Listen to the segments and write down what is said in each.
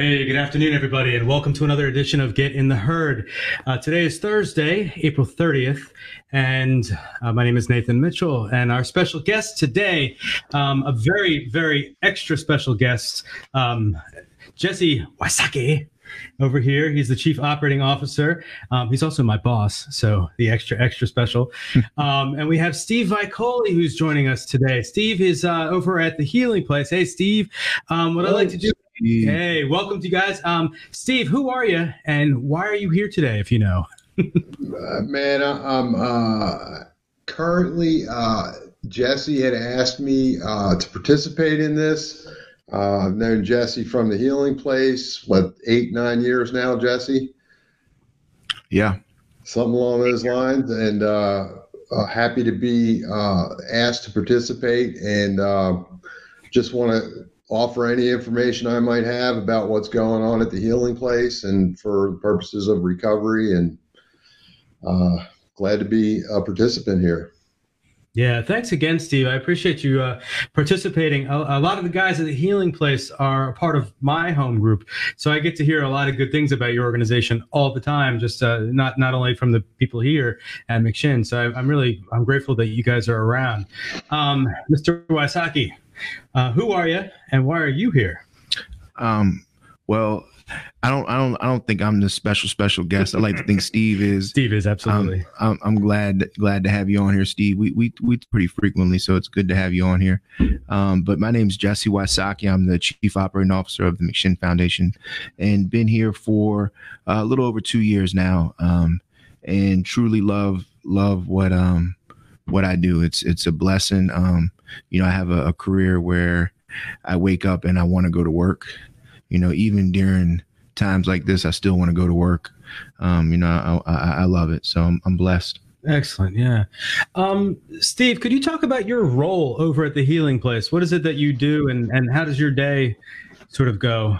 Hey, good afternoon, everybody, and welcome to another edition of Get in the Herd. Uh, today is Thursday, April 30th, and uh, my name is Nathan Mitchell. And our special guest today, um, a very, very extra special guest, um, Jesse Wysocki over here. He's the chief operating officer. Um, he's also my boss, so the extra, extra special. Um, and we have Steve Vicoli who's joining us today. Steve is uh, over at the Healing Place. Hey, Steve. Um, what I'd like to do Hey, welcome to you guys. Um, Steve, who are you and why are you here today, if you know? uh, man, I, am uh, currently, uh, Jesse had asked me uh, to participate in this. Uh, I've known Jesse from the Healing Place, what, eight, nine years now, Jesse? Yeah. Something along those lines. And uh, happy to be asked to participate and just want to offer any information I might have about what's going on at the healing place and for purposes of recovery. And uh, glad to be a participant here. Yeah, thanks again, Steve. I appreciate you uh, participating. A, a, lot of the guys at the Healing Place are a part of my home group, so I get to hear a lot of good things about your organization all the time. Just uh, not not only from the people here at McShin. So I, am really I'm grateful that you guys are around. Um, Mr. Wysocki, uh, who are you, and why are you here? Um, well, I don't, I don't, I don't think I'm the special, special guest. I like to think Steve is. Steve is absolutely. Um, I'm, I'm, glad, glad to have you on here, Steve. We, we, we pretty frequently, so it's good to have you on here. Um, but my name is Jesse Wysocki. I'm the chief operating officer of the McShin Foundation, and been here for a little over two years now. Um, and truly love, love what, um, what I do. It's, it's a blessing. Um, you know, I have a, a career where I wake up and I want to go to work. You know, even during times like this, I still want to go to work. Um, you know, I, I, I love it. So I'm, I'm blessed. Excellent. Yeah. Um, Steve, could you talk about your role over at the Healing Place? What is it that you do and, and how does your day sort of go?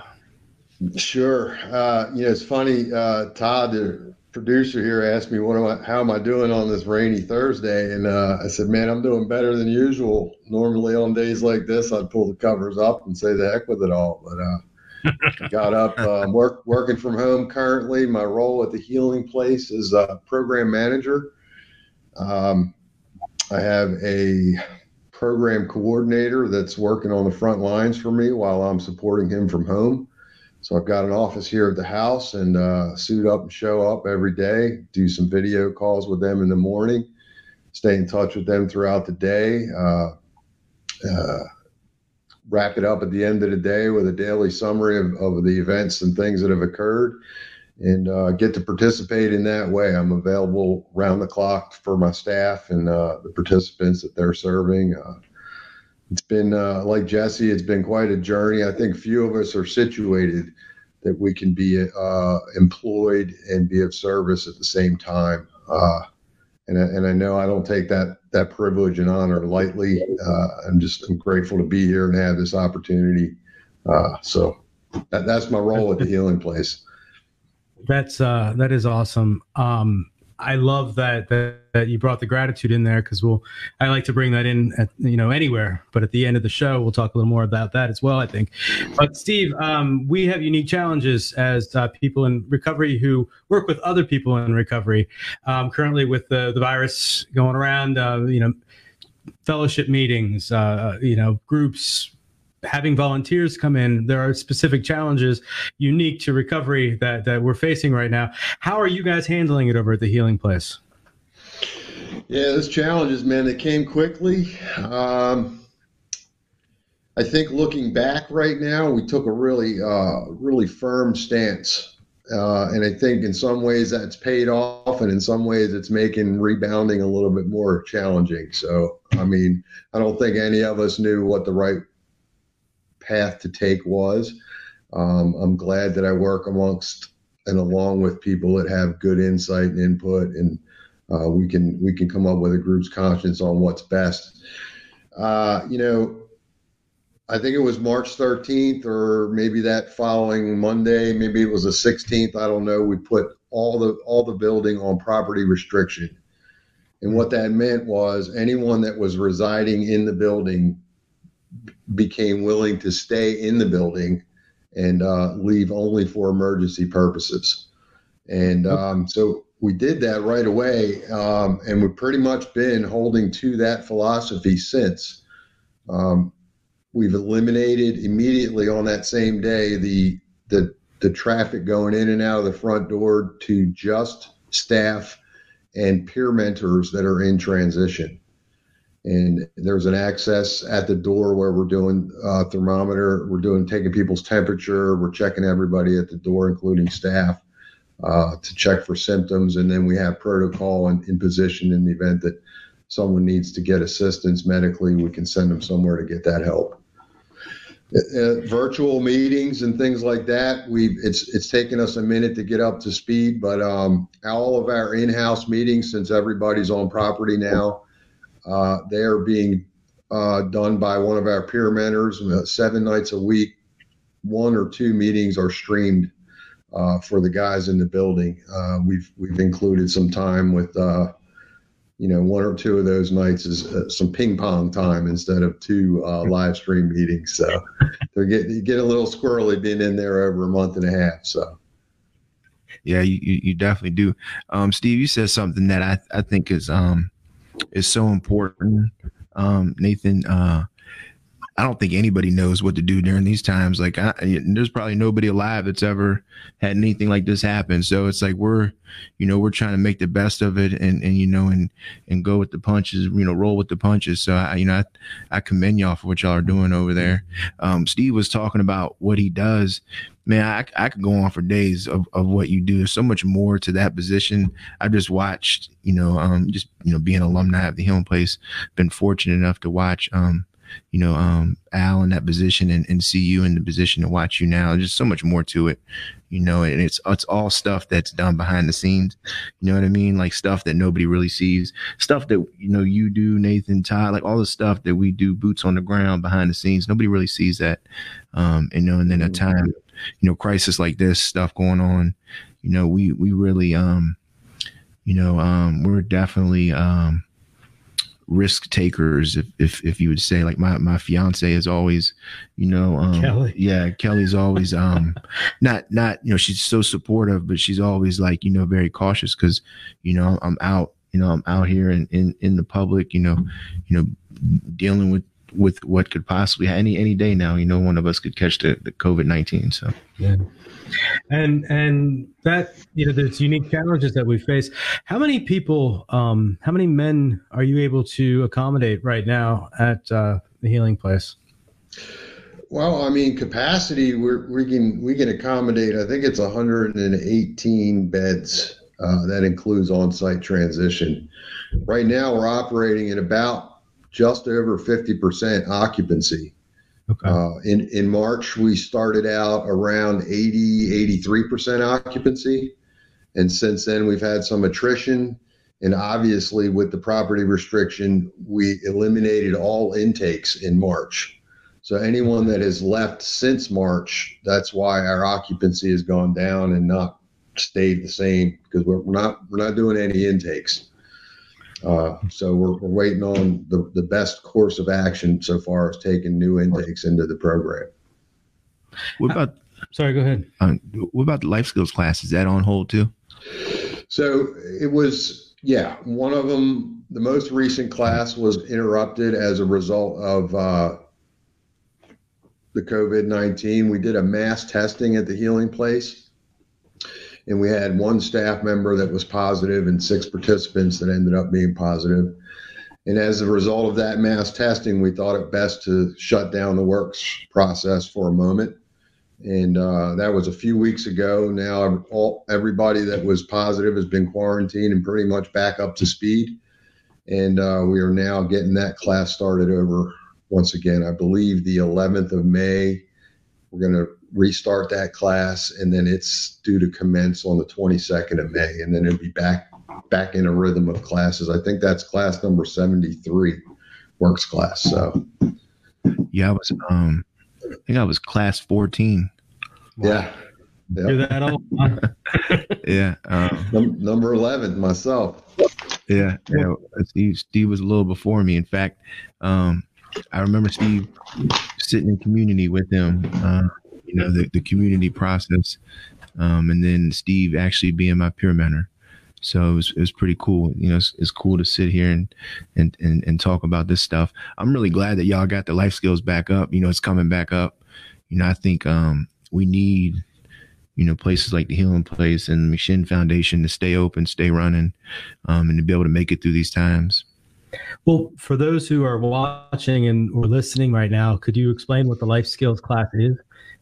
Sure. Uh, you know, it's funny, uh, Todd, producer here asked me, "What am I? How am I doing on this rainy Thursday?" And uh, I said, "Man, I'm doing better than usual. Normally on days like this, I'd pull the covers up and say the heck with it all." But uh, got up, uh, work working from home currently. My role at the Healing Place is a program manager. Um, I have a program coordinator that's working on the front lines for me while I'm supporting him from home. So I've got an office here at the house and uh, suit up and show up every day, do some video calls with them in the morning, stay in touch with them throughout the day, uh, uh, wrap it up at the end of the day with a daily summary of, of the events and things that have occurred and uh, get to participate in that way. I'm available round the clock for my staff and uh, the participants that they're serving. Uh, it's been uh, like Jesse. It's been quite a journey. I think few of us are situated that we can be uh, employed and be of service at the same time. Uh, and I, and I know I don't take that that privilege and honor lightly. Uh, I'm just I'm grateful to be here and have this opportunity. Uh, so that, that's my role at the Healing Place. That's uh, that is awesome. Um, I love that, that, that you brought the gratitude in there because we'll I like to bring that in at you know anywhere, but at the end of the show we'll talk a little more about that as well. I think. But Steve, um, we have unique challenges as uh, people in recovery who work with other people in recovery. Um, currently, with the the virus going around, uh, you know, fellowship meetings, uh, you know, groups having volunteers come in, there are specific challenges unique to recovery that, that we're facing right now. How are you guys handling it over at the Healing Place? Yeah, those challenges, man, they came quickly. Um, I think looking back right now, we took a really, uh, really firm stance. Uh, and I think in some ways that's paid off, and in some ways it's making rebounding a little bit more challenging. So, I mean, I don't think any of us knew what the right path to take was. Um, I'm glad that I work amongst and along with people that have good insight and input, and uh, we can we can come up with a group's conscience on what's best. Uh, you know, I think it was March 13th or maybe that following Monday, maybe it was the 16th. I don't know. We put all the all the building on property restriction, and what that meant was anyone that was residing in the building became willing to stay in the building and uh, leave only for emergency purposes. And um, so we did that right away, um, and we've pretty much been holding to that philosophy since. Um, we've eliminated immediately on that same day the the the traffic going in and out of the front door to just staff and peer mentors that are in transition. And there's an access at the door where we're doing uh, thermometer, we're doing taking people's temperature, we're checking everybody at the door, including staff, uh, to check for symptoms. And then we have protocol in, in position in the event that someone needs to get assistance medically, we can send them somewhere to get that help. Uh, virtual meetings and things like that. We it's it's taken us a minute to get up to speed, but um, all of our in-house meetings, since everybody's on property now, uh, they are being uh, done by one of our peer mentors uh, seven nights a week. One or two meetings are streamed uh, for the guys in the building. Uh, we've we've included some time with you know, one or two of those nights is uh, some ping pong time instead of two uh, live stream meetings. So they're getting get a little squirrely being in there over a month and a half. So. Yeah, you, you definitely do. Um, Steve, you said something that I, I think is um is so important. Um, Nathan, uh, I don't think anybody knows what to do during these times. Like, I, there's probably nobody alive that's ever had anything like this happen. So it's like we're, you know, we're trying to make the best of it, and and you know, and and go with the punches, you know, roll with the punches. So I, you know, I, I commend y'all for what y'all are doing over there. Um, Steve was talking about what he does. Man, I, I could go on for days of, of what you do. There's so much more to that position. I just watched, you know, um, just you know, being alumni of the Healing Place, been fortunate enough to watch, um, you know, um, Al in that position and, and see you in the position to watch you now. There's just so much more to it, you know, and it's it's all stuff that's done behind the scenes. You know what I mean? Like stuff that nobody really sees, stuff that you know you do, Nathan, Todd, like all the stuff that we do, boots on the ground behind the scenes. Nobody really sees that, um, you know. And then a mm-hmm. time, you know, crisis like this stuff going on, you know, we we really, um, you know, um, we're definitely, um risk takers if, if if you would say like my my fiance is always you know um Kelly. yeah Kelly's always um not not you know she's so supportive but she's always like you know very cautious cuz you know I'm out you know I'm out here in in in the public you know you know dealing with with what could possibly any any day now you know one of us could catch the, the covid-19 so. Yeah. And and that you know there's unique challenges that we face. How many people um how many men are you able to accommodate right now at uh, the healing place? Well i mean capacity we're, we can we can accommodate i think it's 118 beds uh, that includes on-site transition. Right now we're operating at about just over 50% occupancy Okay. Uh, in in March, we started out around 80, 83% occupancy. And since then, we've had some attrition. And obviously, with the property restriction, we eliminated all intakes in March. So, anyone that has left since March, that's why our occupancy has gone down and not stayed the same because we're, we're not we're not doing any intakes. Uh, so we're, we're waiting on the, the best course of action so far as taking new intakes into the program. What about? Uh, sorry, go ahead. Um, what about the life skills class? Is that on hold too? So it was, yeah. One of them, the most recent class was interrupted as a result of uh, the COVID 19. We did a mass testing at the healing place and we had one staff member that was positive and six participants that ended up being positive. And as a result of that mass testing, we thought it best to shut down the works process for a moment. And uh, that was a few weeks ago. Now, all, everybody that was positive has been quarantined and pretty much back up to speed. And uh, we are now getting that class started over once again. I believe the 11th of May. We're going to restart that class, and then it's due to commence on the 22nd of May, and then it'll be back back in a rhythm of classes. I think that's class number 73, works class. So, yeah, I was um, I think I was class 14. Yeah. Yep. You're that old. yeah. Um, number 11, myself. Yeah. yeah. Steve, Steve was a little before me. In fact, um, I remember Steve sitting in community with him. Uh, you know, the, the community process. Um, and then Steve actually being my peer mentor. So it was, it was pretty cool. You know, it's, it's cool to sit here and, and, and, and talk about this stuff. I'm really glad that y'all got the life skills back up. You know, it's coming back up. You know, I think, um, we need, you know, places like the Healing Place and the McShin Foundation to stay open, stay running, um, and to be able to make it through these times. Well, for those who are watching and or listening right now, could you explain what the life skills class is?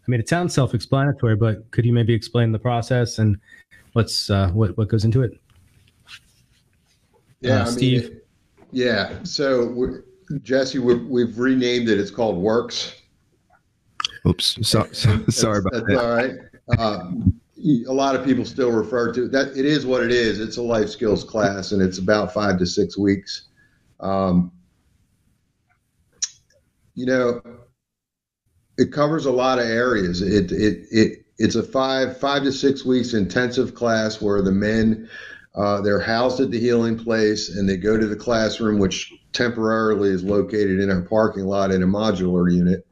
I mean, it sounds self-explanatory, but could you maybe explain the process and what's uh, what what goes into it? Yeah, uh, Steve. Mean, yeah. So, Jesse, we have renamed it. It's called Works. Oops. So, so, sorry about that's that. All right. Uh, a lot of people still refer to it. that. It is what it is. It's a life skills class, and it's about five to six weeks. Um, you know, it covers a lot of areas. It it it it's a five five to six weeks intensive class where the men uh, they're housed at the healing place and they go to the classroom, which temporarily is located in our parking lot in a modular unit.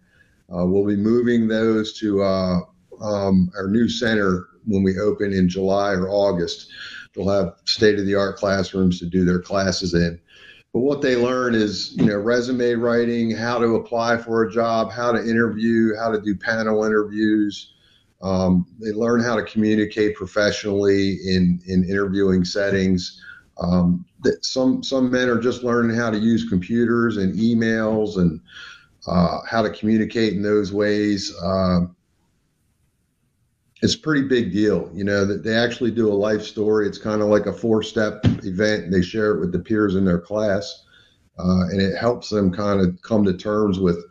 Uh, we'll be moving those to uh, um, our new center when we open in July or August. They'll have state of the art classrooms to do their classes in. But what they learn is, you know, resume writing, how to apply for a job, how to interview, how to do panel interviews. Um, they learn how to communicate professionally in in interviewing settings. Um, that some some men are just learning how to use computers and emails and uh, how to communicate in those ways. Uh, it's a pretty big deal. You know, that they actually do a life story. It's kind of like a four step event. They share it with the peers in their class. Uh, and it helps them kind of come to terms with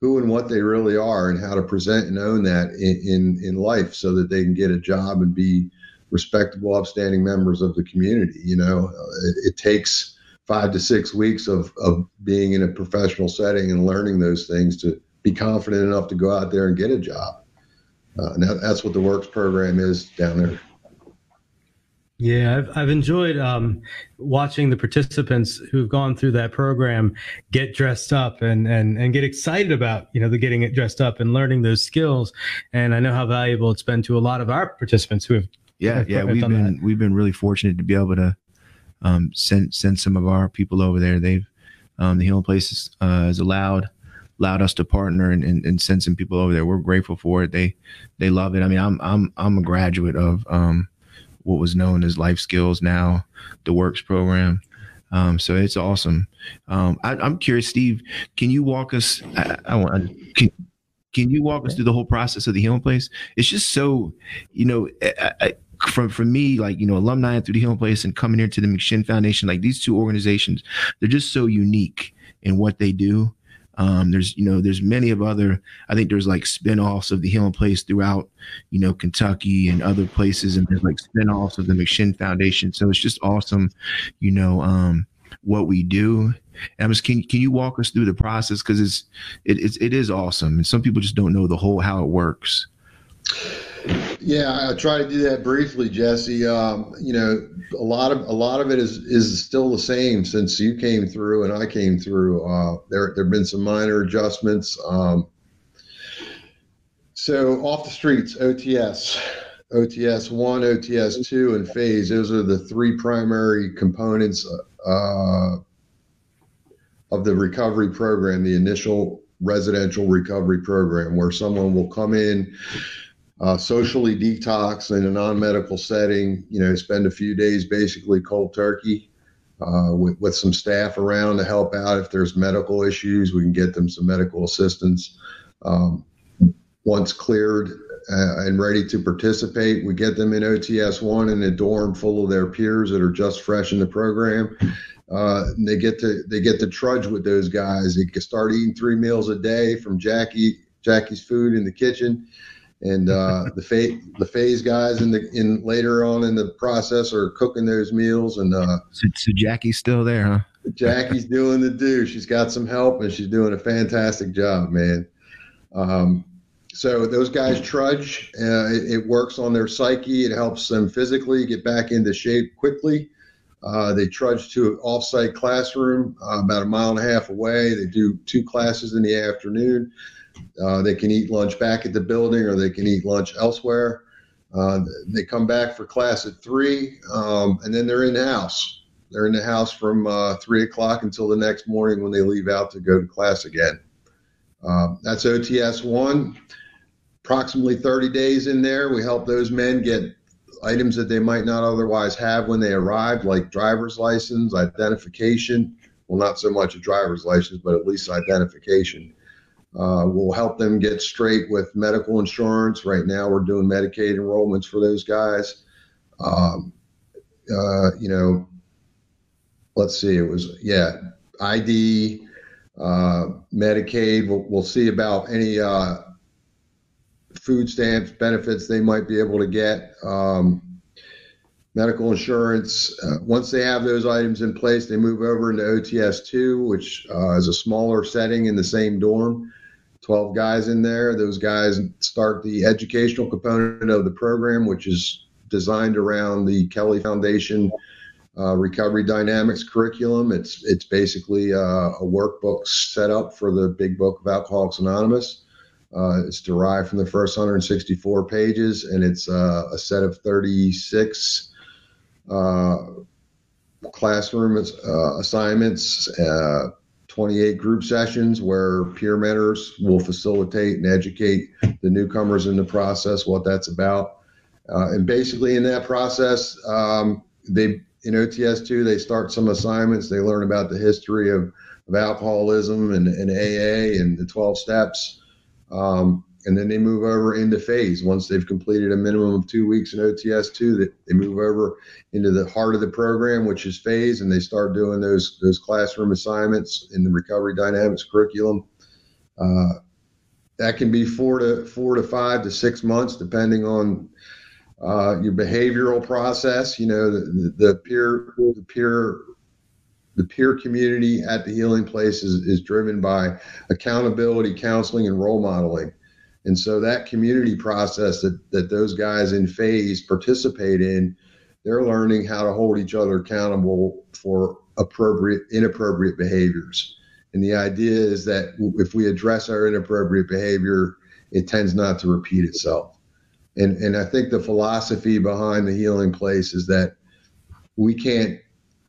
who and what they really are and how to present and own that in, in, in life so that they can get a job and be respectable, upstanding members of the community. You know, it, it takes five to six weeks of, of being in a professional setting and learning those things to be confident enough to go out there and get a job. Uh, and that, that's what the Works program is down there. Yeah, I've, I've enjoyed um, watching the participants who've gone through that program get dressed up and, and, and get excited about, you know, the getting it dressed up and learning those skills. And I know how valuable it's been to a lot of our participants who have. Yeah, have, yeah, have we've been, that. we've been really fortunate to be able to um, send, send some of our people over there. They've, um, the Healing Places uh, has allowed allowed us to partner and, and, and, send some people over there. We're grateful for it. They they love it. I mean, I'm I'm I'm a graduate of um, what was known as Life Skills now, the Works program. Um, so it's awesome. Um, I, am curious, Steve. Can you walk us? I, I want. Can, can you walk us through the whole process of the healing place? It's just so, you know, I, I, from from me, like you know, alumni through the healing place and coming here to the McShin Foundation, like these two organizations, they're just so unique in what they do um, there's, you know, there's many of other, I think there's like spinoffs of the Healing Place throughout, you know, Kentucky and other places. And there's like spinoffs of the McShin Foundation. So it's just awesome, you know, um, what we do. And I'm just, can, can you walk us through the process? Cause it's, it, it's, it is awesome. And some people just don't know the whole, how it works. Yeah, I try to do that briefly, Jesse. Um, you know, a lot of a lot of it is is still the same since you came through and I came through. Uh, there there've been some minor adjustments. Um, so off the streets, OTS, OTS one, OTS two, and phase. Those are the three primary components uh, of the recovery program. The initial residential recovery program, where someone will come in uh, socially detox in a non-medical setting. You know, spend a few days basically cold turkey uh, with with some staff around to help out if there's medical issues. We can get them some medical assistance. Um, once cleared uh, and ready to participate, we get them in OTS one in a dorm full of their peers that are just fresh in the program. Uh, they get to they get to trudge with those guys. They can start eating three meals a day from Jackie Jackie's food in the kitchen and uh, the phase the phase guys in the in later on in the process are cooking those meals and uh, so, so Jackie's still there, huh? Jackie's doing the do. She's got some help and she's doing a fantastic job, man. Um, so those guys trudge. Uh, it, it, works on their psyche. It helps them physically get back into shape quickly. Uh, they trudge to an off-site classroom uh, about a mile and a half away. They do two classes in the afternoon Uh, they can eat lunch back at the building or they can eat lunch elsewhere. Uh, they come back for class at three, um, and then they're in the house. They're in the house from uh, three o'clock until the next morning when they leave out to go to class again. Uh, that's OTS one. Approximately 30 days in there, we help those men get items that they might not otherwise have when they arrive, like driver's license, identification. Well, not so much a driver's license, but at least identification. Uh, we'll help them get straight with medical insurance. Right now, we're doing Medicaid enrollments for those guys. Um, uh, you know, let's see, it was, yeah, ID, uh, Medicaid. We'll, we'll, see about any uh, food stamps benefits they might be able to get. Um, medical insurance. Uh, once they have those items in place, they move over into OTS 2, which uh, is a smaller setting in the same dorm. 12 guys in there. Those guys start the educational component of the program, which is designed around the Kelly Foundation uh, Recovery Dynamics curriculum. It's it's basically uh, a workbook set up for the Big Book of Alcoholics Anonymous. Uh, it's derived from the first 164 pages, and it's uh, a set of 36 uh, classroom uh, assignments 28 group sessions where peer mentors will facilitate and educate the newcomers in the process what that's about. Uh, and basically, in that process, um, they in OTS2 they start some assignments. They learn about the history of, of alcoholism and, and AA and the 12 steps. Um, and then they move over into phase. Once they've completed a minimum of two weeks in OTS2, that they move over into the heart of the program, which is phase, and they start doing those those classroom assignments in the recovery dynamics curriculum. Uh, that can be four to four to five to six months, depending on uh, your behavioral process. You know, the, the, peer the peer the peer community at the healing place is, is driven by accountability, counseling, and role modeling. And so that community process that, that those guys in phase participate in, they're learning how to hold each other accountable for appropriate, inappropriate behaviors. And the idea is that if we address our inappropriate behavior, it tends not to repeat itself. And, and I think the philosophy behind the healing place is that we can't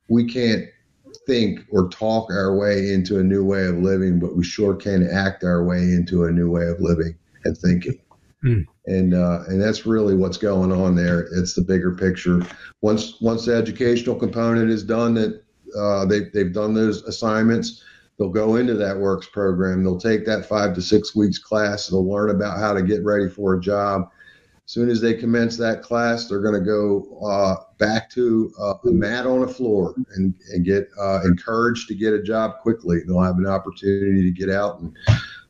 we can't think or talk our way into a new way of living, but we sure can act our way into a new way of living and thinking. Mm. And uh, and that's really what's going on there. It's the bigger picture. Once once the educational component is done, that uh, they they've done those assignments, they'll go into that works program. They'll take that five to six weeks class. They'll learn about how to get ready for a job. As soon as they commence that class, they're going to go uh, back to uh, a mat on the floor and, and get uh, encouraged to get a job quickly. They'll have an opportunity to get out and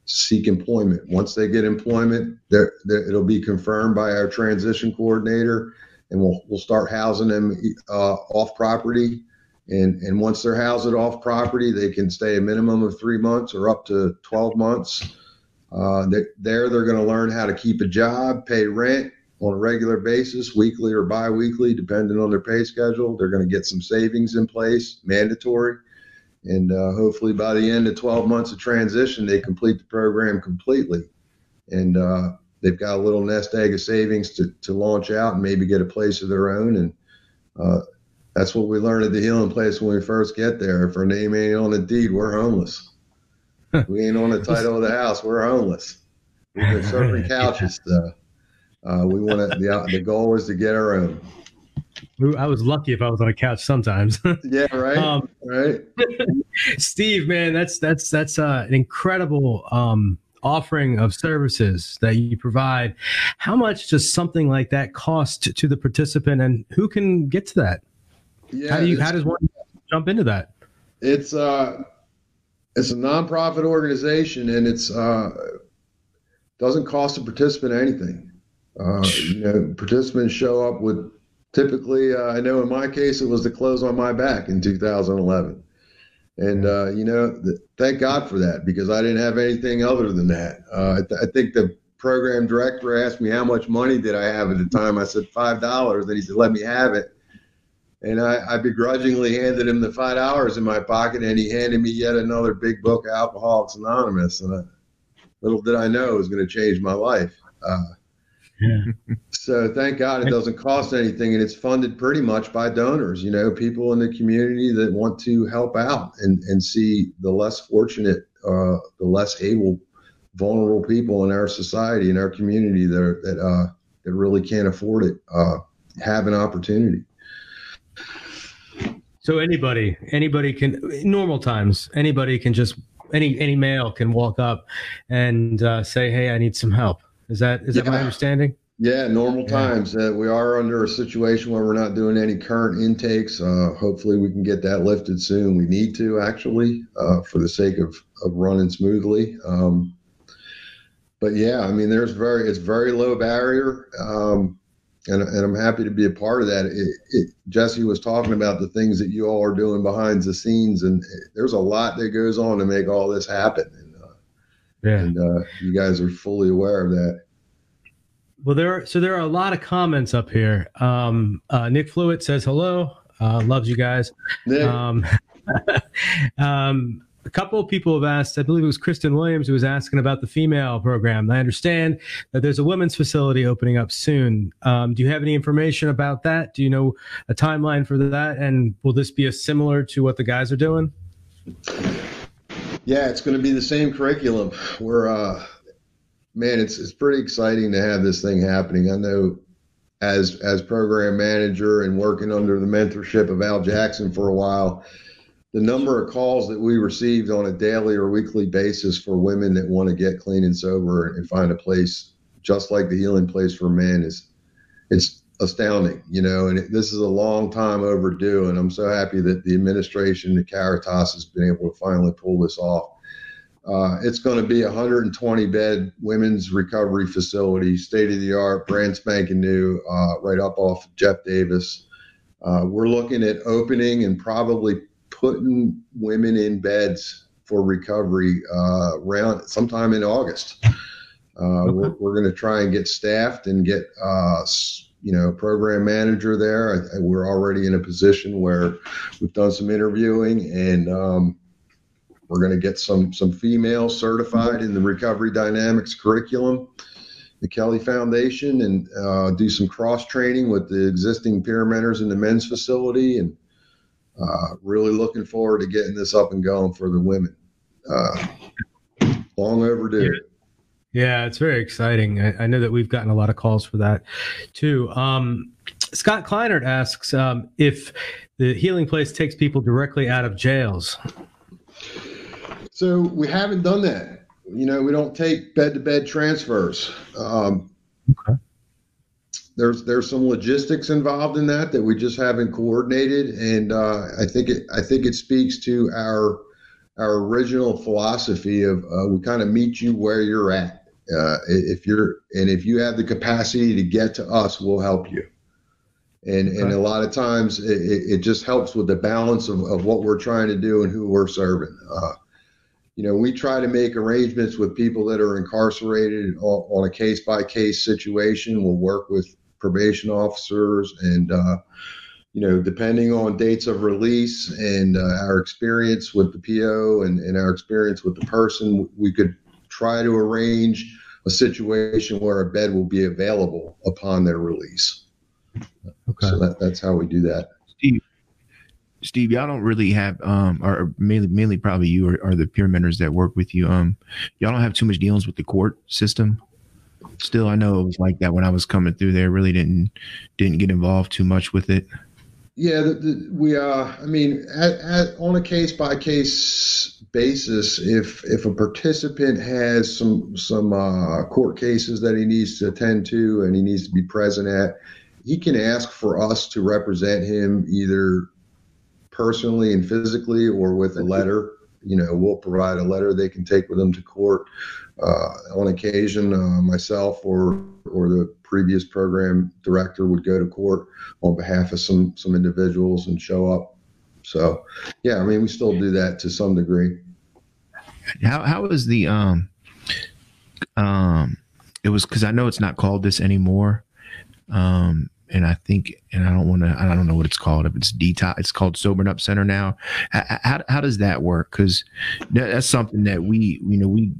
seek employment. Once they get employment, they're, they're, it'll be confirmed by our transition coordinator, and we'll we'll start housing them uh, off property. And and once they're housed off property, they can stay a minimum of three months or up to 12 months. Uh, there, they're going to learn how to keep a job, pay rent on a regular basis, weekly or biweekly, depending on their pay schedule. They're going to get some savings in place, mandatory and uh, hopefully by the end of 12 months of transition, they complete the program completely. And uh, they've got a little nest egg of savings to, to launch out and maybe get a place of their own. And uh, that's what we learn at the healing place when we first get there. If our name ain't on the deed, we're homeless. we ain't on the title of the house, we're homeless. We've been serving couches. Uh, we want to. The, the goal is to get our own. I was lucky if I was on a couch sometimes. yeah, right. Um, right. Steve, man, that's that's that's uh, an incredible um, offering of services that you provide. How much does something like that cost to the participant, and who can get to that? Yeah, how do you? How does one jump into that? It's uh, it's a nonprofit organization, and it's uh, doesn't cost a participant anything. Uh, you know, participants show up with typically, uh, I know in my case, it was the clothes on my back in 2011. And, uh, you know, th- thank God for that because I didn't have anything other than that. Uh, I, th- I, think the program director asked me how much money did I have at the time. I said $5. And he said, let me have it. And I, I begrudgingly handed him the $5 in my pocket and he handed me yet another big book, Alcoholics Anonymous. And I, little did I know it was going to change my life. Uh, yeah. so thank God it doesn't cost anything, and it's funded pretty much by donors. You know, people in the community that want to help out and and see the less fortunate, uh, the less able, vulnerable people in our society in our community that are, that uh, that really can't afford it uh, have an opportunity. So anybody, anybody can normal times, anybody can just any any male can walk up and uh, say, "Hey, I need some help." Is that is yeah. that my understanding? Yeah, normal yeah. times. Uh, we are under a situation where we're not doing any current intakes. Uh, hopefully, we can get that lifted soon. We need to actually, uh, for the sake of of running smoothly. Um, but yeah, I mean, there's very it's very low barrier. Um, and, and I'm happy to be a part of that. It, it, Jesse was talking about the things that you all are doing behind the scenes, and there's a lot that goes on to make all this happen. And, yeah, and uh, you guys are fully aware of that. Well, there are so there are a lot of comments up here. Um, uh, Nick Fluitt says hello, uh, loves you guys. Um, um, a couple of people have asked, I believe it was Kristen Williams who was asking about the female program. I understand that there's a women's facility opening up soon. Um, do you have any information about that? Do you know a timeline for that? And will this be a similar to what the guys are doing? Yeah, it's going to be the same curriculum. We're, uh, man, it's it's pretty exciting to have this thing happening. I know as as program manager and working under the mentorship of Al Jackson for a while, the number of calls that we received on a daily or weekly basis for women that want to get clean and sober and find a place just like the healing place for men is it's astounding, you know, and it, this is a long time overdue. And I'm so happy that the administration, the Caritas has been able to finally pull this off. Uh, it's going to be a 120 bed women's recovery facility, state of the art, brand spanking new, uh, right up off Jeff Davis. Uh, we're looking at opening and probably putting women in beds for recovery uh, around sometime in August. Uh, okay. We're, we're going to try and get staffed and get uh, you know program manager there. I, we're already in a position where we've done some interviewing and um, we're going to get some some females certified in the recovery dynamics curriculum, the Kelly Foundation, and uh, do some cross training with the existing peer mentors in the men's facility and uh, really looking forward to getting this up and going for the women. Uh, long overdue. Yeah, it's very exciting. I, I, know that we've gotten a lot of calls for that too. Um, Scott Kleinert asks um, if the healing place takes people directly out of jails. So we haven't done that. You know, we don't take bed to bed transfers. Um, okay there's there's some logistics involved in that that we just haven't coordinated, and uh, I think it I think it speaks to our our original philosophy of uh, we kind of meet you where you're at. Uh, if you're and if you have the capacity to get to us, we'll help you. And and a lot of times it, it just helps with the balance of, of what we're trying to do and who we're serving. Uh, you know, we try to make arrangements with people that are incarcerated on, on a case by case situation. We'll work with probation officers and uh, you know depending on dates of release and uh, our experience with the po and, and our experience with the person we could try to arrange a situation where a bed will be available upon their release okay so that, that's how we do that steve steve y'all don't really have um or mainly mainly probably you are, are the peer mentors that work with you um y'all don't have too much dealings with the court system still, I know it was like that when I was coming through there. Really didn't didn't get involved too much with it. Yeah, the, the, we are. I mean, at, at, on a case by case basis, if if a participant has some some uh, court cases that he needs to attend to and he needs to be present at, he can ask for us to represent him either personally and physically or with a letter. You know, we'll provide a letter they can take with them to court on occasion, uh, myself or or the previous program director would go to court on behalf of some some individuals and show up. So, yeah, I mean, we still do that to some degree. How how is the um um it was because I know it's not called this anymore. Um, and I think, and I don't want to, I don't know what it's called. If it's detox, it's called Sobering Up Center now. How, how, how does that work? Because that's something that we, you know, we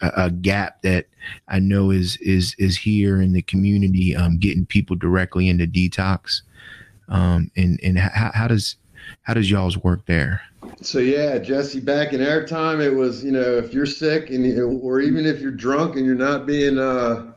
a, gap that I know is is is here in the community, um, getting people directly into detox. Um, and and how, how does how does y'all's work there? So yeah, Jesse, back in our time, it was you know if you're sick and or even if you're drunk and you're not being uh,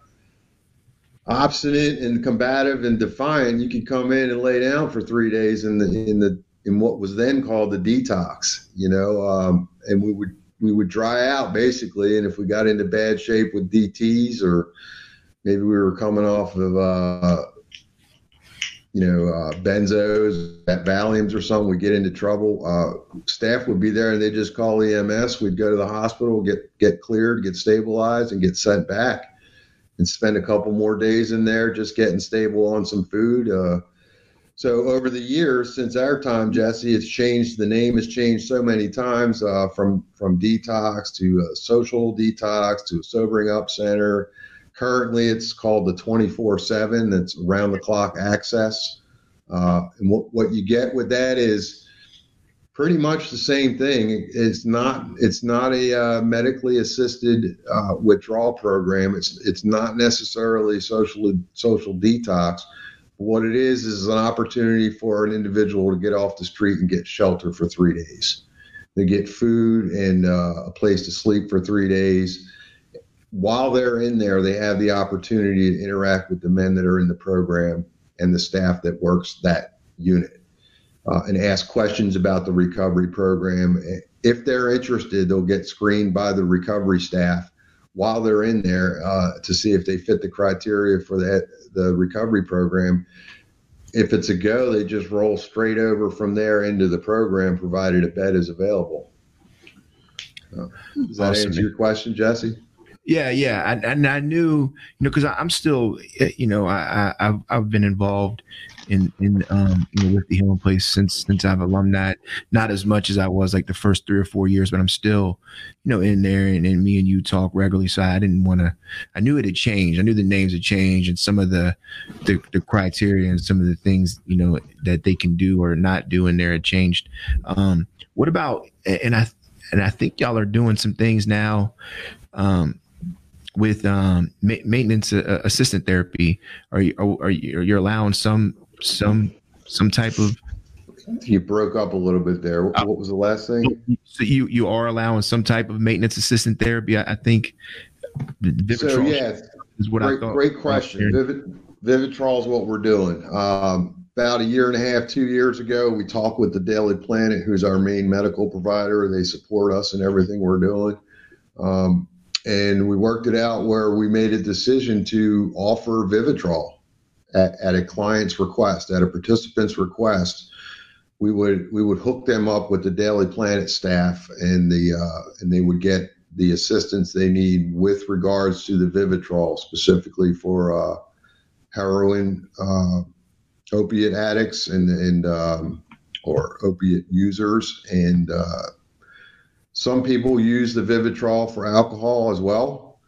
obstinate and combative and defiant, you could come in and lay down for three days in the in the in what was then called the detox. You know, um, and we would we would dry out basically, and if we got into bad shape with DTS or maybe we were coming off of uh, you know, uh, benzos, at Valiums or something, we get into trouble. Uh, staff would be there and they just call EMS. We'd go to the hospital, get get cleared, get stabilized, and get sent back, and spend a couple more days in there just getting stable on some food. Uh, so over the years since our time, Jesse, it's changed. The name has changed so many times uh, from from detox to social detox to sobering up center Currently, it's called the 24 7. That's round the clock access. Uh, and what, what you get with that is pretty much the same thing. It's not it's not a uh, medically assisted uh, withdrawal program. It's it's not necessarily social social detox. What it is is an opportunity for an individual to get off the street and get shelter for three days. They get food and uh, a place to sleep for three days while they're in there, they have the opportunity to interact with the men that are in the program and the staff that works that unit uh, and ask questions about the recovery program. If they're interested, they'll get screened by the recovery staff while they're in there uh, to see if they fit the criteria for that the recovery program. If it's a go, they just roll straight over from there into the program, provided a bed is available. Uh, does that awesome. answer your question, Jesse? Yeah, yeah, I, and I knew, you know, because I'm still, eh, you know, I, I have I've been involved in in um you know with the healing place since since I've alumni, not as much as I was like the first three or four years, but I'm still, you know, in there, and, and me and you talk regularly. So I didn't want to. I knew it had changed. I knew the names had changed, and some of the, the the criteria and some of the things you know that they can do or not do in there had changed. Um, what about and I and I think y'all are doing some things now. Um, with um, ma- maintenance uh, assistant therapy? Are you are, are you are you allowing some some some type of? You broke up a little bit there. What, what was the last thing? So you you are allowing some type of maintenance assistant therapy. I, I think. So yeah, is what great, I thought. Great question. Vivid, Vivitrol is what we're doing. Um, about a year and a half, two years ago, we talked with the Daily Planet, who's our main medical provider. They support us in everything we're doing. Um, and we worked it out where we made a decision to offer Vivitrol at, at a client's request, at a participant's request. We would we would hook them up with the Daily Planet staff, and the uh, and they would get the assistance they need with regards to the Vivitrol, specifically for uh, heroin, uh, opiate addicts, and and um, or opiate users, and uh, some people use the Vivitrol for alcohol as well.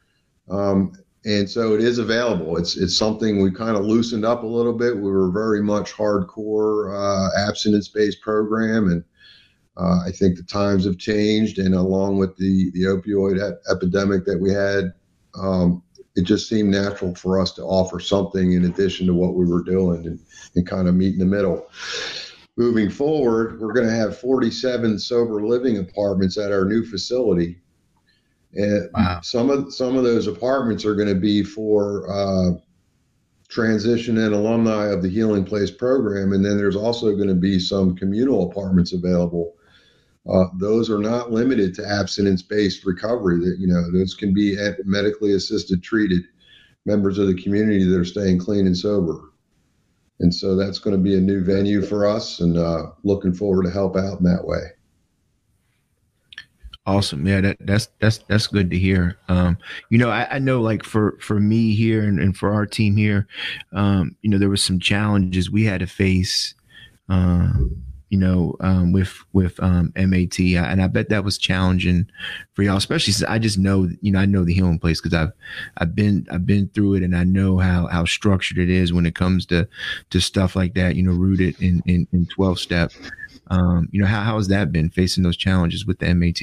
Um, and so it is available. It's it's something we kind of loosened up a little bit. We were very much hardcore uh, abstinence based program, and uh, I think the times have changed. And along with the the opioid ep- epidemic that we had, um, it just seemed natural for us to offer something in addition to what we were doing and, and kind of meet in the middle moving forward, we're going to have 47 sober living apartments at our new facility. And wow. some of some of those apartments are going to be for uh, transition and alumni of the Healing Place program, and then there's also going to be some communal apartments available. Uh, those are not limited to abstinence-based recovery. That you know, those can be medically assisted treated members of the community that are staying clean and sober and so that's going to be a new venue for us and uh, looking forward to help out in that way. Awesome. Yeah that, that's that's that's good to hear. Um, you know I, I, know like for for me here and, and for our team here um, you know there was some challenges we had to face um, you know, um, with with um, MAT, and I bet that was challenging for y'all, especially since I just know, you know, I know the healing place because I've I've been I've been through it, and I know how how structured it is when it comes to to stuff like that. You know, rooted in in, in twelve step. Um, you know, how how has that been facing those challenges with the MAT?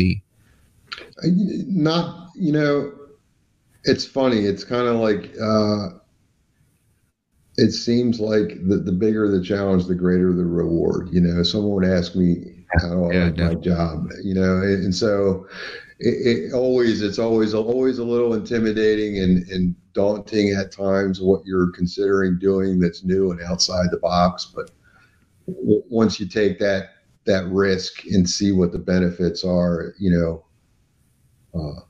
Not, you know, it's funny. It's kind of like. Uh, it seems like the, the bigger the challenge, the greater the reward. You know, someone would ask me how do I yeah, like my job, you know, and, and so it, it, always it's always always a little intimidating and, and daunting at times what you're considering doing that's new and outside the box. But w- once you take that that risk and see what the benefits are, you know. Uh,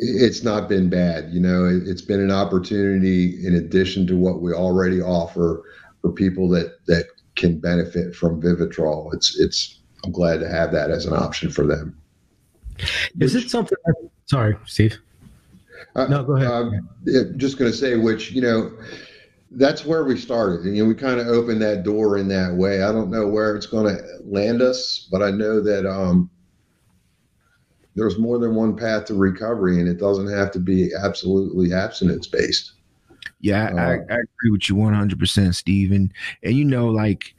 it's not been bad. You know, it, has been an opportunity in addition to what we already offer for people that that can benefit from Vivitrol. It's it's I'm glad to have that as an option for them. Is which, it something? Sorry, Steve. Uh, no, go ahead. Uh, just going to say, which you know, that's where we started, and you know, we kind of opened that door in that way. I don't know where it's going to land us, but I know that um, there's more than one path to recovery, and it doesn't have to be absolutely abstinence based. Yeah, I, uh, I, agree with you 100%, Steve. And, and you know, like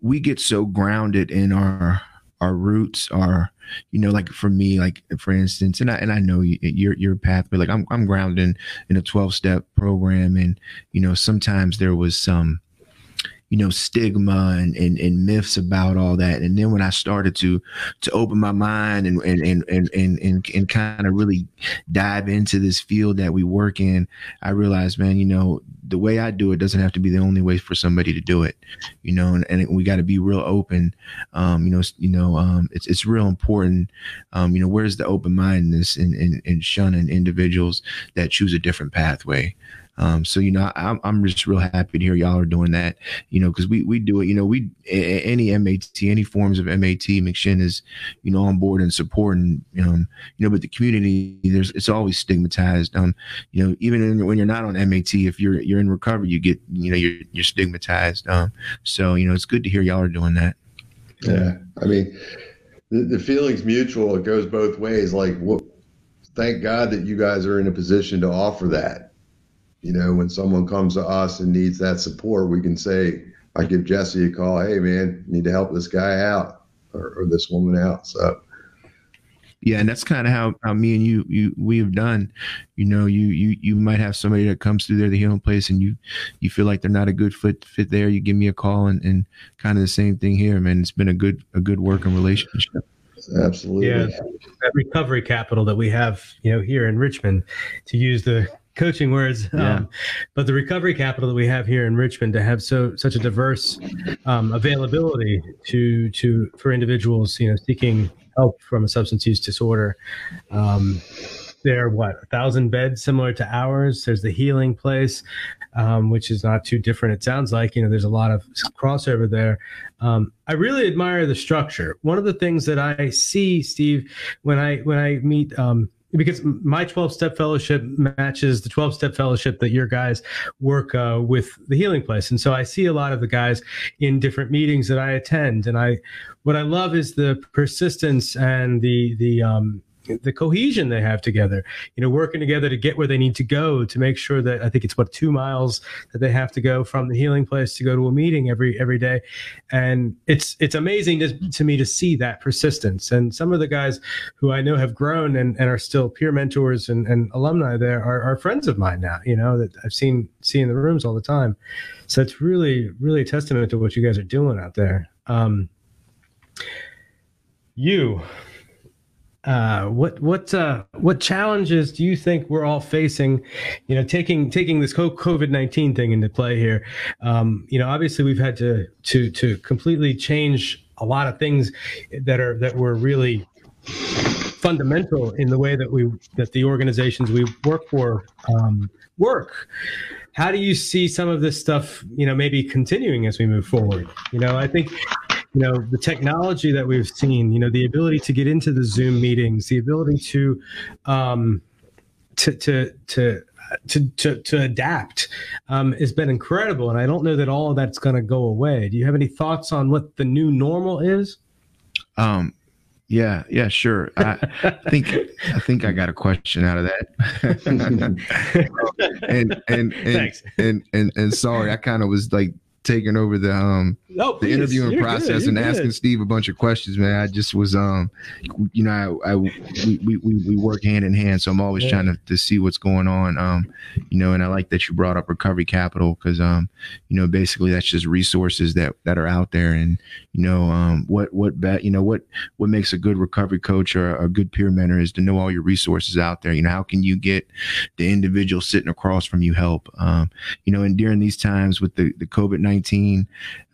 we get so grounded in our our roots, our you know, like for me, like for instance, and I and I know your your path, but like I'm I'm grounded in, in a 12 step program, and you know, sometimes there was some you know stigma and, and, and myths about all that. And then when i started to to open my mind and and and and and, and, and kind of really dive into this field that we work in i realized man you know the way i do it doesn't have to be the only way for somebody to do it you know and, and we got to be real open um you know you know um it's it's real important um you know where's the open mindedness in, in in shunning individuals that choose a different pathway um, so you know, I'm I'm just real happy to hear y'all are doing that. You know, because we we do it. You know, we any MAT, any forms of MAT, McShin is you know on board and supporting. Um, you know, but the community there's it's always stigmatized. Um, you know, even in, when you're not on MAT, if you're you're in recovery, you get you know you're you're stigmatized. Um, so you know, it's good to hear y'all are doing that. Yeah, I mean, the, the feeling's mutual. It goes both ways. Like, thank God that you guys are in a position to offer that you know, when someone comes to us and needs that support, we can say, I give Jesse a call. Hey, man, need to help this guy out or, or this woman out. So, yeah, and that's kind of how, how me and you you we have done. You know, you you you might have somebody that comes through there, the healing place, and you you feel like they're not a good fit fit there. You give me a call, and, and kind of the same thing here, man. It's been a good a good working relationship. Absolutely. Yeah, that recovery capital that we have, you know, here in Richmond, to use the coaching words. Yeah. Um, but the recovery capital that we have here in Richmond to have so such a diverse um, availability to to for individuals, you know, seeking help from a substance use disorder. Um, there are what a thousand beds similar to ours. There's the healing place, um, which is not too different. It sounds like you know there's a lot of crossover there. Um, I really admire the structure. One of the things that I see, Steve, when I when I meet um, because my 12 step fellowship matches the 12 step fellowship that your guys work uh, with the healing place. And so i see a lot of the guys in different meetings that i attend. And i what i love is the persistence and the the um the cohesion they have together, you know, working together to get where they need to go to make sure that I think it's what two miles that they have to go from the healing place to go to a meeting every every day, and it's it's amazing to, to me to see that persistence. And some of the guys who I know have grown and, and are still peer mentors and, and alumni there are, are friends of mine now. You know that I've seen see in the rooms all the time. So it's really really a testament to what you guys are doing out there. Um, you uh, what what uh, what challenges do you think we're all facing? You know, taking taking this COVID nineteen thing into play here. Um, you know, obviously we've had to to to completely change a lot of things that are that were really fundamental in the way that we that the organizations we work for um, work. How do you see some of this stuff? You know, maybe continuing as we move forward. You know, I think you know the technology that we've seen you know the ability to get into the zoom meetings the ability to um to to to to, to, to adapt um, has been incredible. And I don't know that all of that's going to go away. Do you have any thoughts on what the new normal is? Um, yeah, yeah, sure. I, think I think I got a question out of that. and, and, and, and, and, and, and sorry, I kind of was like taking over the um no, the interviewing process good, and you're asking. Steve a bunch of questions, man. I just was um you know I, I we, we, we we work hand in hand, so I'm always Yeah. trying to, to see what's going on. Um, you know, and I like that you brought up recovery capital because um you know basically that's just resources that that are out there, and you know um what what bet you know what what makes a good recovery coach or a good peer mentor is to know all your resources out there. You know how can you get the individual sitting across from you help? Um, you know, and during these times with the the COVID nineteen,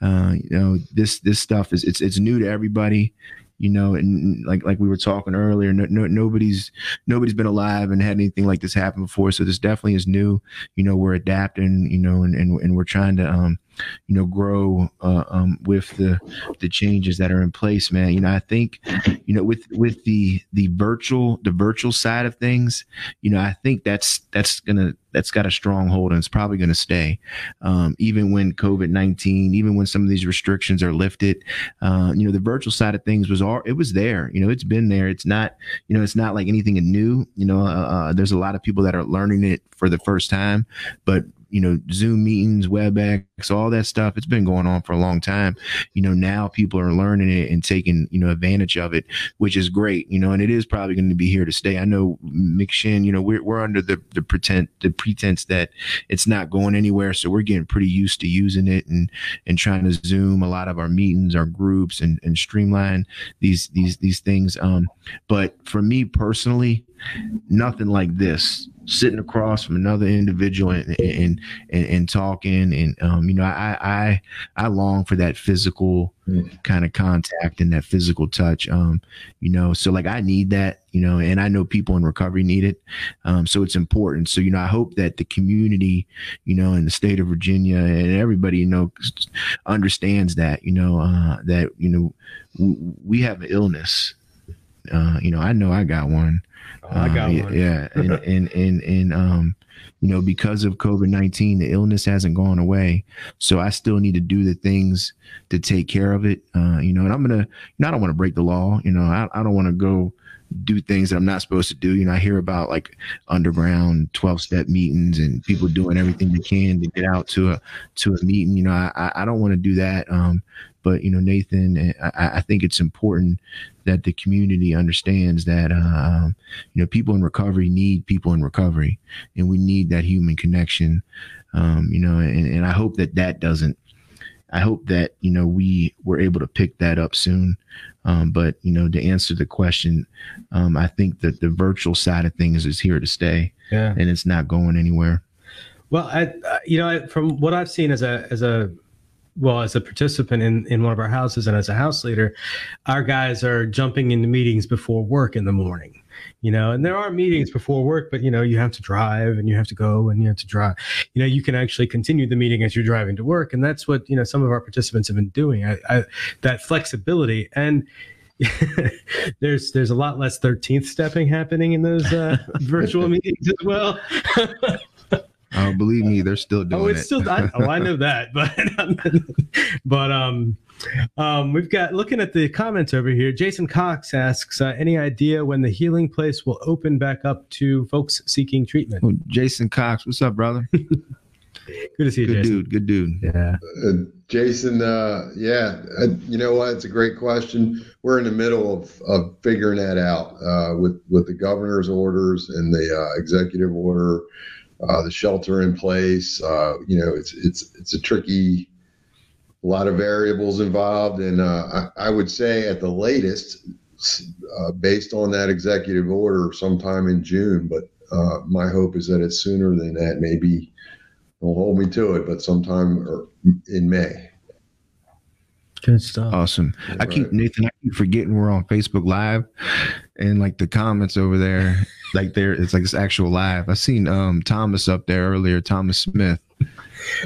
uh, you know this this stuff is it's it's new to everybody. You know, and like like we were talking earlier, no, no, nobody's nobody's been alive and had anything like this happen before. So this definitely is new. You know, we're adapting. You know, and and, and we're trying to um, you know, grow uh, um with the the changes that are in place, man. You know, I think, you know, with with the the virtual the virtual side of things, you know, I think that's that's gonna that's got a stronghold and it's probably gonna stay, um, even when COVID nineteen, even when some of these restrictions are lifted. Uh, you know, the virtual side of things was all it was there. You know, it's been there. It's not, you know, it's not like anything new. You know, uh, uh, there's a lot of people that are learning it for the first time, but you know, Zoom meetings, WebEx, all that stuff. It's been going on for a long time. You know, now people are learning it and taking, you know, advantage of it, which is great, you know, and it is probably going to be here to stay. I know McShin, you know, we're, we're under the, the pretend, the pretense that it's not going anywhere. So we're getting pretty used to using it and, and trying to Zoom a lot of our meetings, our groups and, and streamline these, these, these things. Um, but for me personally, nothing like this sitting across from another individual and and and, and talking and um you know I, I i long for that physical Mm. kind of contact and that physical touch um you know so like i need that you know and i know people in recovery need it um so it's important so you know i hope that the community you know in the state of virginia and everybody you know understands that you know uh that you know w- we have an illness uh you know i know i got one Oh, I got uh, yeah, one. Yeah, and, and and and um, you know, because of COVID nineteen, the illness hasn't gone away. So I still need to do the things to take care of it. Uh, you know, and I'm gonna, you know, I don't want to break the law. You know, I, I don't want to go do things that I'm not supposed to do. You know, I hear about like underground 12 step meetings and people doing everything they can to get out to a to a meeting. You know, I I- I don't want to do that. Um, but you know, Nathan, I, I think it's important that the community understands that um, you know people in recovery need people in recovery, and we need that human connection. Um, you know, and, and I hope that that doesn't. I hope that you know we were able to pick that up soon. Um, but you know, to answer the question, um, I think that the virtual side of things is here to stay, Yeah. and it's not going anywhere. Well, I, you know, from what I've seen as a as a well as a participant in in one of our houses and as a house leader, our guys are jumping into meetings before work in the morning. You know, and there are meetings before work, but you know, you have to drive and you have to go and you have to drive. You know, you can actually continue the meeting as you're driving to work, and that's what you know some of our participants have been doing. I, I that flexibility and. there's there's a lot less 13th stepping happening in those uh, virtual meetings as well. Oh, believe me, they're still doing it. Oh, it's it. still. I, oh, I know that, but but um, um, we've got looking at the comments over here. Jason Cox asks, uh, any idea when the healing place will open back up to folks seeking treatment? Oh, Jason Cox, what's up, brother? Good to see you, Good Jason. dude, good dude. Yeah, Uh, Jason, uh, yeah, uh, you know what? It's a great question. We're in the middle of, of figuring that out uh, with with the governor's orders and the uh, executive order, uh, the shelter in place. Uh, you know, it's it's it's a tricky, a lot of variables involved, and uh, I, I would say at the latest, uh, based on that executive order, sometime in June. But uh, my hope is that it's sooner than that. Maybe don't hold me to it, but sometime or in May. good stuff. Awesome. I keep Right. Nathan. I keep forgetting we're on Facebook Live, and like the comments over there, like there, it's like it's actual live. I seen um Thomas up there earlier, Thomas Smith.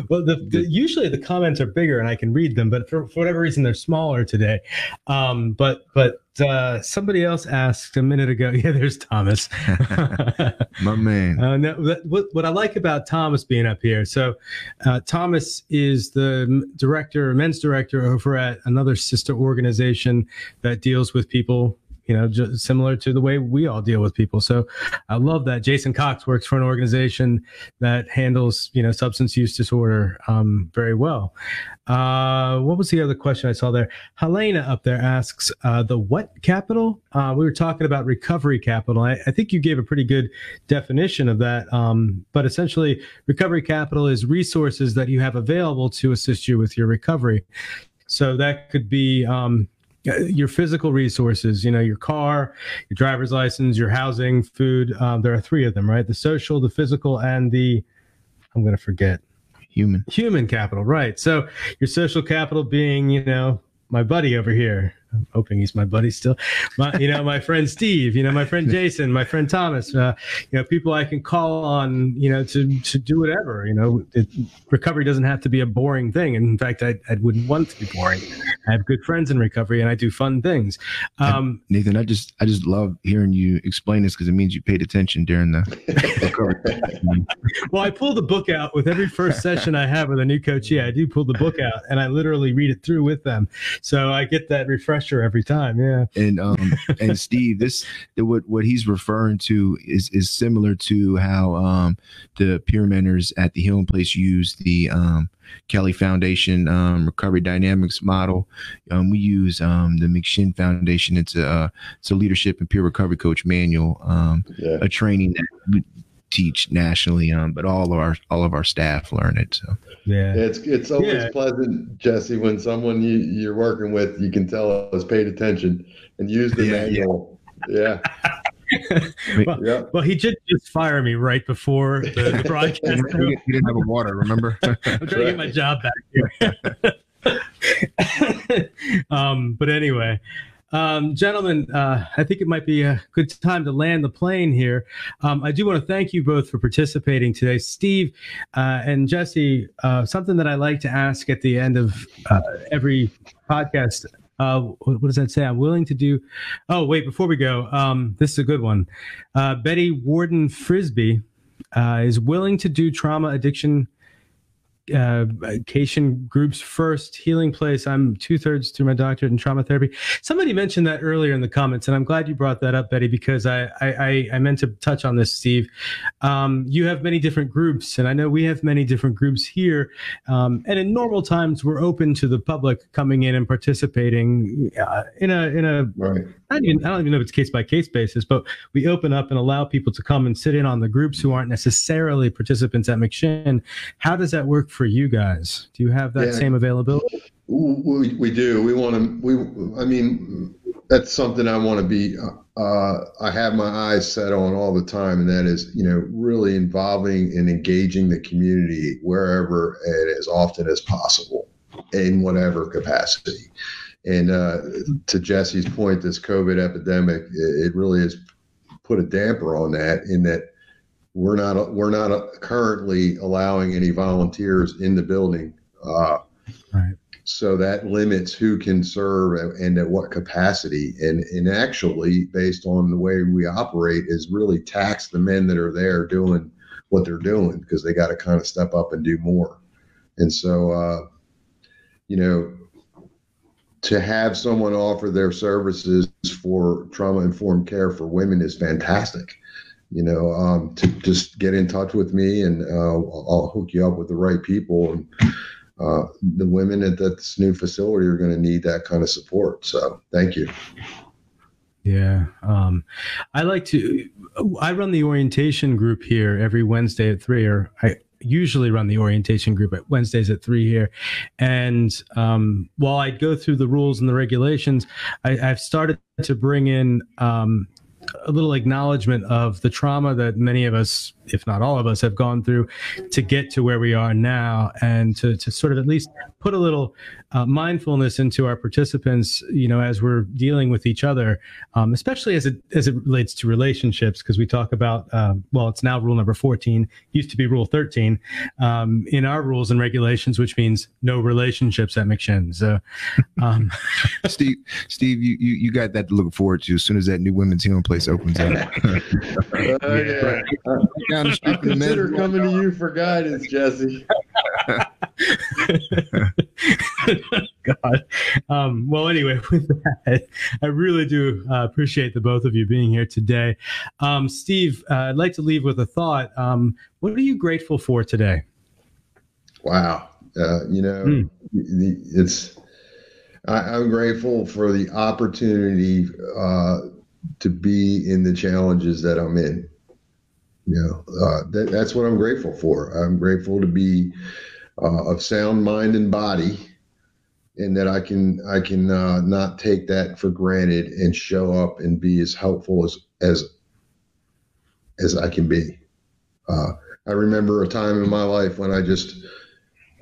well, the, the, usually the comments are bigger and I can read them, but for, for whatever reason they're smaller today. Um, but but uh, somebody else asked a minute ago. Yeah, there's Thomas, my man. Uh, no, what what I like about Thomas being up here. So, uh, Thomas is the director, men's director over at another sister organization that deals with people you know, just similar to the way we all deal with people. So I love that Jason Cox works for an organization that handles, you know, substance use disorder um, very well. Uh, what was the other question I saw there? Helena up there asks uh, the what capital? Uh, we were talking about recovery capital. I, I, think you gave a pretty good definition of that. Um, but essentially, recovery capital is resources that you have available to assist you with your recovery. So that could be, um, your physical resources, you know, your car, your driver's license, your housing, food. Um, there are three of them, right? The social, the physical, and the, I'm going to forget. Human. Human capital, right. So your social capital being, you know, my buddy over here, I'm hoping he's my buddy still. My, you know, my friend Steve, you know, my friend Jason, my friend Thomas, uh, you know, people I can call on, you know, to, to do whatever, you know, it, recovery doesn't have to be a boring thing. And in fact, I, I wouldn't want it to be boring. I have good friends in recovery and I do fun things. Um, Nathan, I just, I just love hearing you explain this because it means you paid attention during the recovery. well, I pull the book out with every first session I have with a new coach. Yeah, I do pull the book out and I literally read it through with them. So I get that refresh pressure every time. Yeah. And um and Steve, this what what he's referring to is is similar to how um the peer mentors at the Healing Place use the um Kelly Foundation um, Recovery Dynamics model. Um, we use um, the McShin Foundation. It's a it's a leadership and peer recovery coach manual, um, yeah. a training that teach nationally, um, but all of our all of our staff learn it. So yeah, it's it's always yeah. pleasant, Jesse, when someone you you're working with you can tell has paid attention and used the yeah, manual. Yeah. well, yeah. well, he did just fire me right before the, the broadcast. he, didn't have a water, remember? I'm trying right. to get my job back here. um, but anyway, um, gentlemen, uh, I think it might be a good time to land the plane here. Um, I do want to thank you both for participating today. Steve uh, and Jesse, uh, something that I like to ask at the end of uh, every podcast. Uh, what does that say? I'm willing to do. Oh, wait, before we go, um, this is a good one. Uh, Betty Warden Frisbee is willing to do trauma addiction uh, Cation groups first, healing place. I'm two thirds through my doctorate in trauma therapy. Somebody mentioned that earlier in the comments, and I'm glad you brought that up, Betty, because I I, I meant to touch on this, Steve. Um, you have many different groups, and I know we have many different groups here. Um, and in normal times, we're open to the public coming in and participating uh, in a in a right. I don't, even, I don't even know if it's case by case basis, but we open up and allow people to come and sit in on the groups who aren't necessarily participants at McShin. How does that work for you guys? Do you have that yeah. same availability? We, we do. We want to. We. I mean, that's something I want to be. Uh, I have my eyes set on all the time, and that is, you know, really involving and engaging the community wherever and as often as possible, in whatever capacity. And uh, to Jesse's point, this COVID epidemic, it, it really has put a damper on that. In that we're not we're not currently allowing any volunteers in the building. Uh, right. So that limits who can serve and at what capacity. And and actually, based on the way we operate, is really tax the men that are there doing what they're doing because they got to kind of step up and do more. And so, uh, you know, to have someone offer their services for trauma informed care for women is fantastic you know, um, to just get in touch with me and uh, I'll hook you up with the right people. And uh, the women at this new facility are going to need that kind of support. So thank you. Yeah. Um, I like to, I run the orientation group here every Wednesday at three, or I usually run the orientation group at Wednesdays at three here. And um, while I go through the rules and the regulations, I, have started to bring in um, a little acknowledgement of the trauma that many of us if not all of us, have gone through to get to where we are now, and to to sort of at least put a little uh, mindfulness into our participants, you know, as we're dealing with each other, um, especially as it as it relates to relationships, because we talk about um, well, it's now rule number fourteen, used to be rule thirteen um, in our rules and regulations, which means no relationships at McShin. So, um, Steve, Steve, you, you you got that to look forward to as soon as that new women's healing place opens up. Oh, yeah. Down the street from the Consider coming to you for guidance, Jesse. God. Um, well, anyway, with that, I really do uh, appreciate the both of you being here today. Um, Steve, uh, I'd like to leave with a thought. Um, what are you grateful for today? Wow. Uh, you know, Mm. the, it's, I, I'm grateful for the opportunity uh, to be in the challenges that I'm in. You know, uh, that, that's what I'm grateful for. I'm grateful to be uh, of sound mind and body, and that I can I can uh, not take that for granted and show up and be as helpful as as as I can be. Uh, I remember a time in my life when I just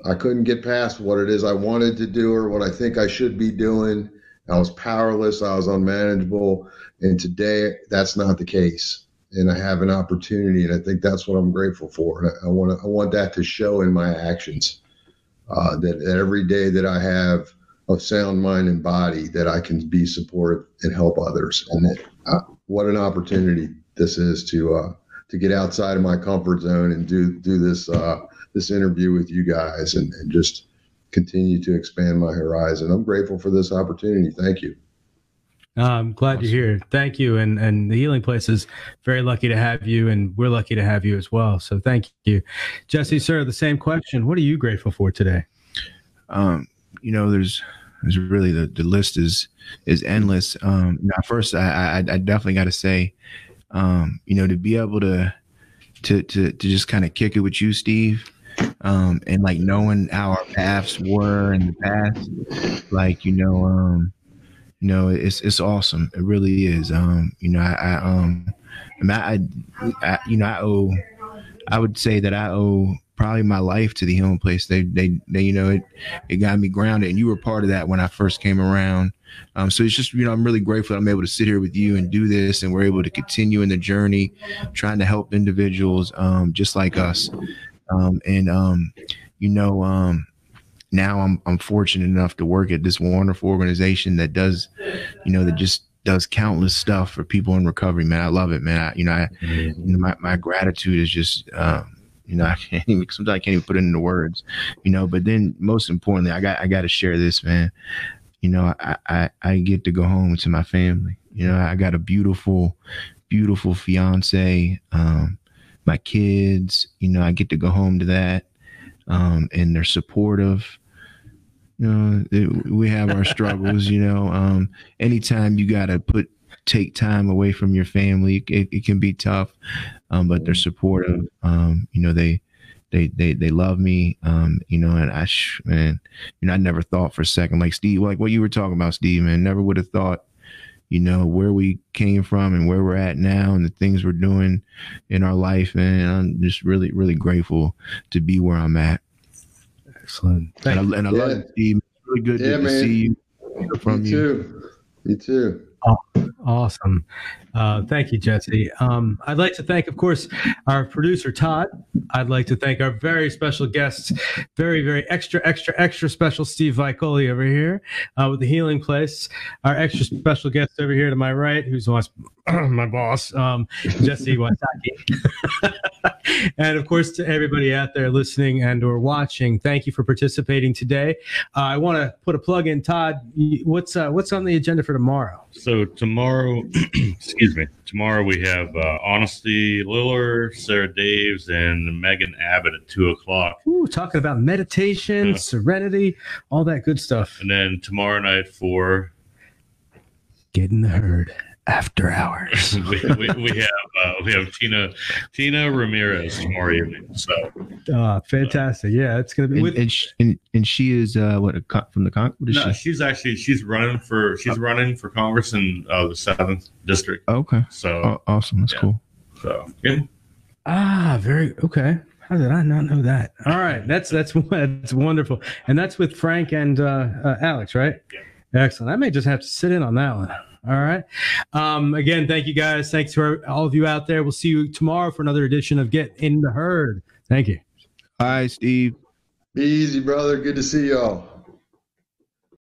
I couldn't get past what it is I wanted to do or what I think I should be doing. I was powerless. I was unmanageable. And today, that's not the case. And I have an opportunity, and I think that's what I'm grateful for. And I, want I want that to show in my actions. Uh, that, that every day that I have a sound mind and body, that I can be supportive and help others. And that, uh, what an opportunity this is to uh, to get outside of my comfort zone and do do this uh, this interview with you guys and, and just continue to expand my horizon. I'm grateful for this opportunity. Thank you. I'm glad you're here. Thank you. And and the Healing Place is very lucky to have you, and we're lucky to have you as well. So thank you, Jesse, sir. The same question. What are you grateful for today? um, you know, there's there's really the, the list is is endless. Um, now first, I I, I definitely got to say, um, you know, to be able to to to to just kind of kick it with you, Steve, um, and like knowing how our paths were in the past, like you know, um, you know, it's it's awesome. It really is. Um, you know, I, I um, I, I, I you know, I owe, I would say that I owe probably my life to the healing place. They, they, they, you know, it, it got me grounded, and you were part of that when I first came around. Um, so it's just, you know, I'm really grateful I'm able to sit here with you and do this, and we're able to continue in the journey, trying to help individuals um, just like us. Um, and um, you know, um, now I'm I'm fortunate enough to work at this wonderful organization that does, you know, that just does countless stuff for people in recovery. Man, I love it, man. I, you know, I, you know, my my gratitude is just. Um, you know, I can't even sometimes I can't even put it into words, you know. But then most importantly, I got I got to share this, man. You know, I, I I get to go home to my family. You know, I got a beautiful, beautiful fiance, um, my kids. You know, I get to go home to that, um, and they're supportive. You know, it, we have our struggles. You know, um, anytime you got to put take time away from your family, it, it can be tough um, but they're supportive. Um, you know, they, they, they, they love me. Um, you know, and I, man, you know, I never thought for a second, like Steve, like what you were talking about, Steve, man, never would have thought, you know, where we came from and where we're at now and the things we're doing in our life. And I'm just really, really grateful to be where I'm at. Excellent. And I, and I love Yeah. you, Steve. It's really good Yeah, to, to man. see you hear from you you. too. You too. Awesome. Uh, thank you, Jesse. Um, I'd like to thank, of course, our producer, Todd. I'd like to thank our very special guests, very, very extra, extra, extra special Steve Vicoli over here uh, with the Healing Place. Our extra special guest over here to my right, who's my, my boss, um, Jesse Wasaki. and of course, to everybody out there listening and or watching, thank you for participating today. Uh, I want to put a plug in, Todd. What's uh, what's on the agenda for tomorrow? So tomorrow, excuse me, tomorrow we have uh, Honesty Liller, Sarah Daves, and Megan Abbott at two o'clock. Ooh, talking about meditation, Yeah. serenity, all that good stuff. And then tomorrow night for Get in the herd after hours. we, we, we have uh, we have Tina Tina Ramirez tomorrow evening. So uh, fantastic. Yeah, it's gonna be And, with and, sh- and, and she is uh, what a con- from the con. What is no, she? she's actually she's running for she's running for Congress in uh, the seventh district. Okay, So Aw- awesome. That's Yeah. cool. so yeah. Ah, very okay. How did I not know that? All right, that's that's that's wonderful, and that's with Frank and uh, uh, Alex, right? Yeah. Excellent. I may just have to sit in on that one. All right. Um, again, thank you guys. Thanks for all of you out there. We'll see you tomorrow for another edition of Get in the Herd. Thank you. Hi, Steve. Be easy, brother. Good to see y'all.